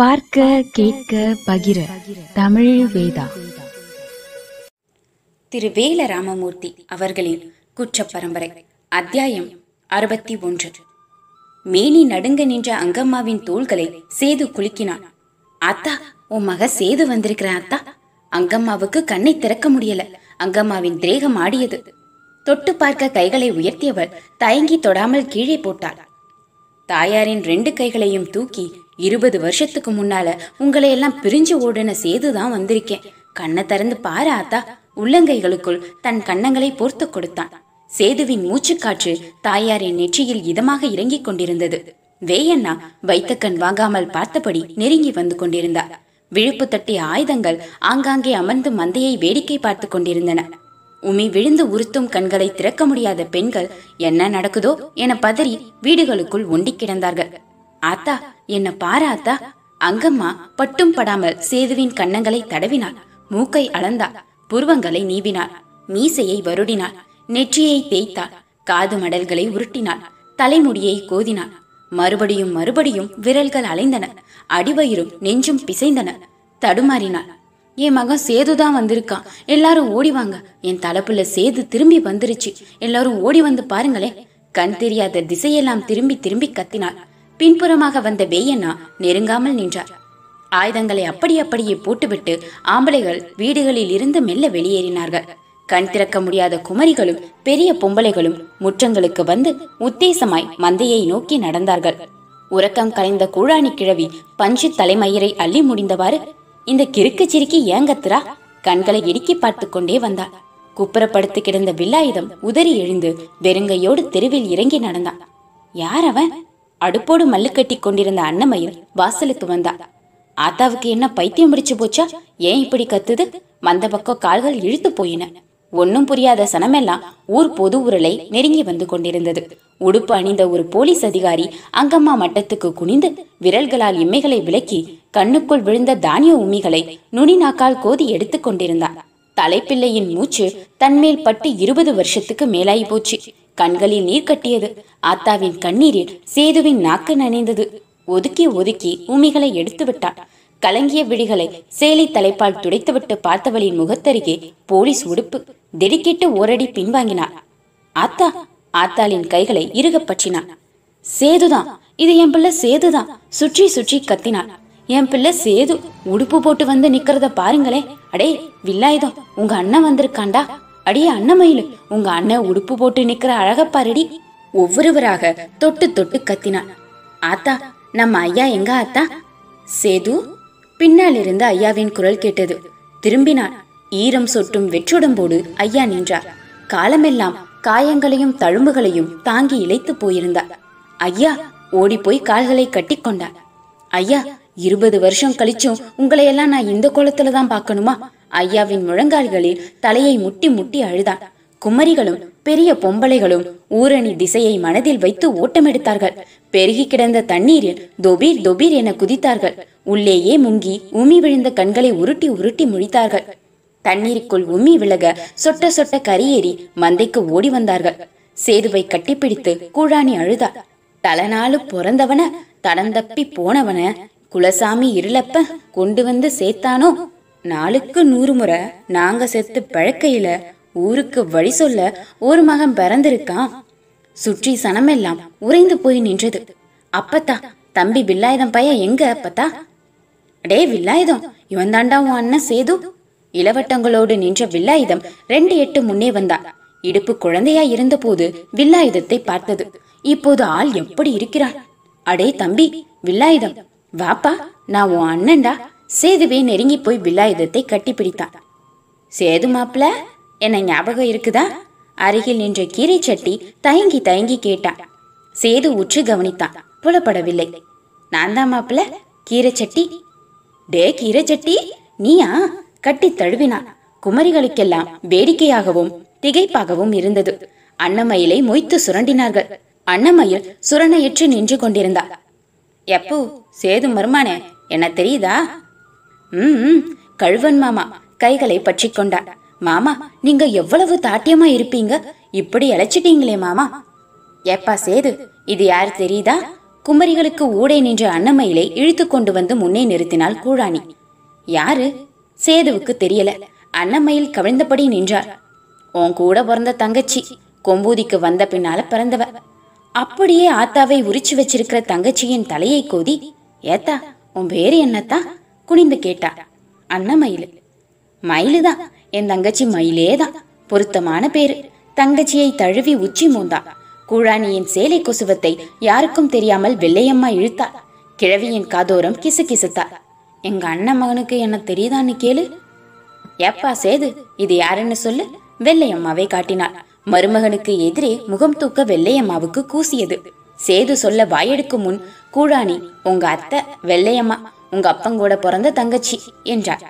பார்க்க கேட்க பகிர. தமிழ் வேதா. திரு வேல ராமமூர்த்தி அவர்களின் குற்ற பரம்பரை அத்தியாயம் அறுபத்தி ஒன்று. மேனி நடுங்க நின்ற அங்கம்மாவின் தோள்களை சேது குலுக்கினான். அத்தா உன் மக சேது வந்திருக்கிற அத்தா. அங்கம்மாவுக்கு கண்ணை திறக்க முடியல. அங்கம்மாவின் திரேகம் ஆடியது. தொட்டு பார்க்க கைகளை உயர்த்தியவள் தயங்கி தொடாமல் கீழே போட்டாள் தாயாரின் ரெண்டு கைகளையும் தூக்கி இருபது வருஷத்துக்கு முன்னால உங்களை எல்லாம் பிரிஞ்சு ஓடுன சேதுதான் வந்திருக்கேன். கண்ணை திறந்து பாரு ஆத்தா. உள்ளங்கைகளுக்குள் தன் கன்னங்களை போர்த்து கொடுத்தான். சேதுவின் மூச்சுக்காற்று தாயாரின் நெற்றியில் இதமாக இறங்கிக் கொண்டிருந்தது. வேயண்ணா வைத்த கண் வாங்காமல் பார்த்தபடி நெருங்கி வந்து கொண்டிருந்தார் விழுப்பு தட்டிய ஆயுதங்கள் ஆங்காங்கே அமர்ந்து மந்தையை வேடிக்கை பார்த்து கொண்டிருந்தன. உமி விழுந்து உறுத்தும் கண்களை திறக்க முடியாத பெண்கள் என்ன நடக்குதோ என பதறி வீடுகளுக்குள் ஒண்டி கிடந்தார்கள். ஆத்தா என்ன பாரு ஆத்தா. அங்கம்மா பட்டும் படாமல் சேதுவின் கன்னங்களை தடவினாள். மூக்கை அளந்தாள் புருவங்களை நீவினாள். மீசையை வருடினாள். நெற்றியை தேய்த்தாள். காது மடல்களை உருட்டினாள். தலைமுடியை கோதினாள். மறுபடியும் மறுபடியும் விரல்கள் அலைந்தன. அடிவயிறும் நெஞ்சும் பிசைந்தன. தடுமாறினாள். என் மகன் சேதுதான் வந்திருக்கான். எல்லாரும் ஓடி வாங்க. என் தலைப்புல சேது திரும்பி வந்துருச்சு. எல்லாரும் ஓடி வந்து பாருங்களேன். கண் தெரியாத திசையெல்லாம் திரும்பி திரும்பி கத்தினாள். பின்புறமாக வந்த வேயண்ணா நெருங்காமல் நின்றார். ஆயுதங்களை அப்படி அப்படியே போட்டுவிட்டு ஆம்பளைகள் வீடுகளில் இருந்து மெல்ல வெளியேறினார்கள். கண் திறக்க முடியாத குமரிகளும் பெரிய பொம்பளைகளும் முற்றங்களுக்கு வந்து உத்தேசமாய் மந்தையை நோக்கி நடந்தார்கள். உறக்கம் கலைந்த கூழாணி கிழவி பஞ்சு தலைமயிரை அள்ளி முடிந்தவாறு இந்த கிறுக்கு சிரிக்கி ஏங்கத்துரா கண்களை இடுக்கி பார்த்து கொண்டே வந்தாள். குப்புறப்படுத்து கிடந்த வில்லாயுதம் உதறி எழுந்து வெறுங்கையோடு தெருவில் இறங்கி நடந்தான். யார் அவன்? அடுப்போடு மல்லு கட்டி கொண்டிருந்த அன்னமயில் வாசலுக்கு வந்தாள் ஆத்தாவுக்கு என்ன பைத்தியம் முடிச்சு போச்சா? ஏன் இப்படி கத்துது? மந்த பக்கம் கால்கள் இழுத்து போயின. ஒன்னும் புரியாத சனமெல்லாம் ஊர் பொது உருளை நெருங்கி வந்து கொண்டிருந்தது. உடுப்பு அணிந்த ஒரு போலீஸ் அதிகாரி அங்கம்மா மட்டத்துக்கு குனிந்து விரல்களால் இம்மைகளை விலக்கி கண்ணுக்குள் விழுந்த தானிய உம்மிகளை நுனி நாக்கால் கோதி எடுத்துக் கொண்டிருந்தார் தலைப்பிள்ளையின் மூச்சு தன்மேல் பட்டு இருபது வருஷத்துக்கு மேலாயி போச்சு. கண்களில் நீர் கட்டியது. ஆத்தாவின் கண்ணீரில் சேதுவின் நாக்கு நனைந்தது. ஒதுக்கி ஒதுக்கி உமிகளை எடுத்து விட்டாள். கலங்கிய விழிகளை சேலை தலைப்பால் துடைத்துவிட்டு பார்த்தவளின் முகத்தருகே போலீஸ் உடுப்பு திடுக்கிட்டு ஓரடி பின்வாங்கினார் ஆத்தா ஆத்தாளின் கைகளை இறுக பற்றினான் சேதுதான் இது என் பிள்ளை சேதுதான் சுற்றி சுற்றி கத்தினாள். என் பிள்ளை சேது உடுப்பு போட்டு வந்து நிக்கிறத பாருங்களே. அடே வில்லாயுதம் உங்க அண்ணன் வந்திருக்காண்டா? அடியே அன்னமயிலு உங்க அண்ணன் உடுப்பு போட்டு நிக்கிற அழகப்பாருடி ஒவ்வொருவராக தொட்டு தொட்டு கத்தினான். ஆத்தா நம்ம ஐயா எங்க ஆத்தா? சேது பின்னாலிருந்து ஐயாவின் குரல் கேட்டது. திரும்பினான். ஈரம் சொட்டும் வெற்றுடம்போடு ஐயா நின்றார். காலமெல்லாம் காயங்களையும் தழும்புகளையும் தாங்கி இழைத்து போயிருந்தார். ஐயா ஓடி போய் கால்களை கட்டிக்கொண்டார் ஐயா இருபது வருஷம் கழிச்சும் உங்களையெல்லாம் நான் இந்த கோலத்துல தான் பார்க்கணுமா? ஐயாவின் முழங்கால்களில் தலையை முட்டி முட்டி அழுதான். குமரிகளும் பெரிய பொம்பளைகளும் ஊரணி திசையை மனதில் வைத்து ஓட்டமெடுத்தார்கள். பெருகி கிடந்த தண்ணீரில் தொபீர் தொபீர் என குதித்தார்கள். உள்ளேயே முங்கி உமி விழுந்த கண்களை உருட்டி உருட்டி முழித்தார்கள். தண்ணீருக்குள் உம்மி விலக சொட்ட சொட்ட கரியேறி மந்தைக்கு ஓடி வந்தார்கள். சேதுவை கட்டிப்பிடித்து கூழாணி அழுதாள். தலநாளு பிறந்தவன தடந்தப்பி போனவன குலசாமி இருளப்ப கொண்டு வந்து சேர்த்தானோ? நாளுக்கு நூறு முறை நாங்க செத்து பழக்கையில ஊருக்கு வழி சொல்ல ஒரு மகன் பிறந்திருக்கான். சுற்றி சனமெல்லாம் உறைந்து போய் நின்றது. அப்பத்தா தம்பி வில்லாயுதம் பையன் எங்க அப்பத்தா? அடே வில்லாயுதம் இவன் தாண்டா உன் அண்ணன் சேது? இளவட்டங்களோடு நின்ற வில்லாயுதம் ரெண்டு எட்டு முன்னே வந்தான் இடுப்பு குழந்தையா இருந்தபோது வில்லாயுதத்தை பார்த்தது. இப்போது ஆள் எப்படி இருக்கிறார் அடே தம்பி வில்லாயுதம் வாப்பா நான் உன் அண்ணன்டா. சேதுவே நெருங்கி போய் வில்லாயுதத்தை கட்டிப்பிடித்தான். சேது மாப்பிள என்ன ஞாபகம் இருக்குதா? அருகில் நின்ற கீரை சட்டி தயங்கி தயங்கி கேட்டான். சேது உற்று கவனித்தான். புலப்படவில்லை. நான் தான் மாப்பிள கீரை சட்டி டே கீரை சட்டி நீயா? கட்டி தழுவினான். குமரிகளுக்கெல்லாம் வேடிக்கையாகவும் திகைப்பாகவும் இருந்தது. அன்னமயிலை மொய்த்து சுரண்டினார்கள். அன்னமயில் சுரணையற்று நின்று கொண்டிருந்தாள் எப்போ சேது மருமானே என்ன தெரியுதா? ம் கழுவன் மாமா கைகளை பற்றி கொண்டார். மாமா நீங்க எவ்வளவு தாட்டியமா இருப்பீங்க? இப்படி இழைச்சிட்டீங்களே மாமா. ஏப்பா சேது இது யார் தெரியுதா? குமரிகளுக்கு ஊடே நின்ற அன்னமயிலை இழுத்து கொண்டு வந்து முன்னே நிறுத்தினாள் கூழாணி. யாரு? சேதுவுக்கு தெரியல. அன்னமயில் கவிழ்ந்தபடி நின்றார். உன் கூட பிறந்த தங்கச்சி கொம்பூதிக்கு வந்த பின்னால பிறந்தவ. அப்படியே ஆத்தாவை உரிச்சு வச்சிருக்கிற தங்கச்சியின் தலையை கோதி ஏத்தா உன் பேரு என்னத்தா? குனிந்து கேட்டா மயிலு. மயிலுதான். என் தங்கச்சி மயிலே தான் பொருத்தமான பேரு. தங்கச்சியை தழுவி உச்சி மூந்தா. கூழாணியின் சேலை கொசுவத்தை யாருக்கும் தெரியாமல் வெள்ளையம்மா இழுத்தாள் கிழவியின் காதோரம் கிசு கிசுத்தா. எங்க அண்ணன் மகனுக்கு என்ன தெரியுதான்னு கேளு. எப்பா சேது இது யாருன்னு சொல்லு. வெள்ளையம்மாவை காட்டினாள். மருமகனுக்கு எதிரே முகம் தூக்க வெள்ளையம்மாவுக்கு கூசியது. சேது சொல்ல வாயெடுக்கும் முன் கூழாணி உங்க அத்தை வெள்ளையம்மா உங்க அப்பங்கூட பிறந்த தங்கச்சி என்றார்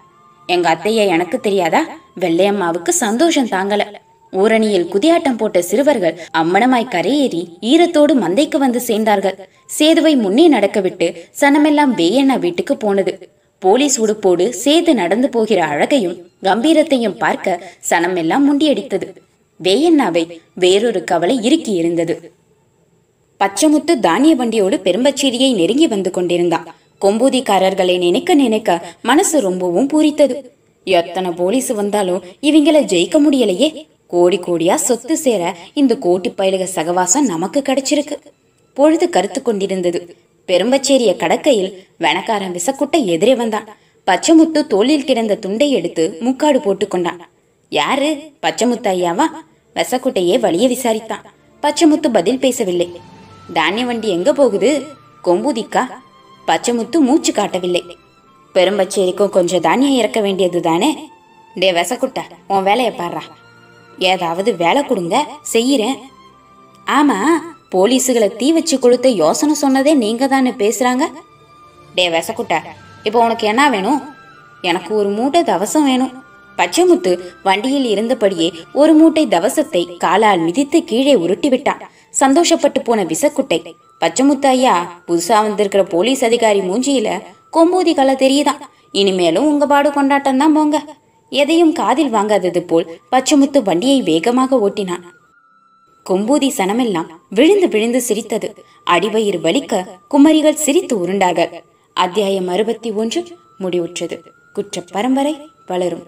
எங்க அத்தைய எனக்கு தெரியாதா? வெள்ளையம்மாவுக்கு சந்தோஷம் தாங்கல. ஊரணியில் குதியாட்டம் போட்ட சிறுவர்கள் அம்மனமாய் கரையேறி ஈரத்தோடு மந்தைக்கு வந்து சேர்ந்தார்கள். சேதுவை முன்னே நடக்க விட்டு சனமெல்லாம் வேயண்ணா வீட்டுக்கு போனது. போலீஸ் உடுப்போடு சேது நடந்து போகிற அழகையும் கம்பீரத்தையும் பார்க்க சனமெல்லாம் முண்டியடித்தது. வேயண்ணாவை வேறொரு கவலை இறுக்கி இருந்தது பச்சமுத்து தானிய வண்டியோடு பெரும்பச்சேரியை நெருங்கி வந்து கொண்டிருந்தான். கொம்பூதிக்காரர்களை நினைக்க நினைக்க மனசு ரொம்பவும் பூரித்தது. எத்தனை போலீஸ் வந்தாலும் இவங்கள ஜெயிக்க முடியலையே. கோடி கோடியா சொத்து சேர இந்த கோட்டி பயலுக சகவாசம் நமக்கு கிடைச்சிருக்கு. பொழுது கருத்து கொண்டிருந்தது. பெரும்பச்சேரிய கடக்கையில் வெனக்காரன் விசக்குட்ட எதிரே வந்தான். பச்சைமுத்து தோளில் கிடந்த துண்டை எடுத்து முக்காடு போட்டுக்கொண்டான் யாரு? பச்சைமுத்து ஐயாவா? விசக்குட்டையே வழிய விசாரித்தான். பச்சைமுத்து பதில் பேசவில்லை. தானிய வண்டி எங்க போகுது? கொம்புதிக்கா? பச்சைமுத்து மூச்சு காட்டவில்லை. பெரும்பச்சேரிக்கும் கொஞ்சம் தானியம் இறக்க வேண்டியது தானே டே விசக்குட்டா உன் வேலையை பாடுறா ஏதாவது வேலை கொடுங்க செய்யறேன். ஆமா போலீஸுகளை தீ வச்சு கொடுத்த யோசனை சொன்னதே நீங்க தானே பேசுறாங்க? டே விசக்குட்டா இப்போ உனக்கு என்ன வேணும்? எனக்கு ஒரு மூட்டை தவசம் வேணும். பச்சைமுத்து வண்டியில் இருந்தபடியே ஒரு மூட்டை தவசத்தை காலால் மிதித்து கீழே உருட்டி விட்டான். சந்தோஷப்பட்டு போன விசக்குட்டை பச்சைமுத்து ஐயா புதுசா வந்திருக்கிற போலீஸ் அதிகாரி மூஞ்சியில கொம்பூதி கலை தெரியுதான். இனிமேலும் உங்க பாடு கொண்டாட்டம் தான் போங்க. எதையும் காதில் வாங்காதது போல் பச்சைமுத்து வண்டியை வேகமாக ஓட்டினான். கொம்பூதி சனமெல்லாம் விழுந்து விழுந்து சிரித்தது. அடிவயிறு வலிக்க குமரிகள் சிரித்து உருண்டார்கள். அத்தியாயம் அறுபத்தி ஒன்று முடிவுற்றது. குற்ற பரம்பரை வளரும்.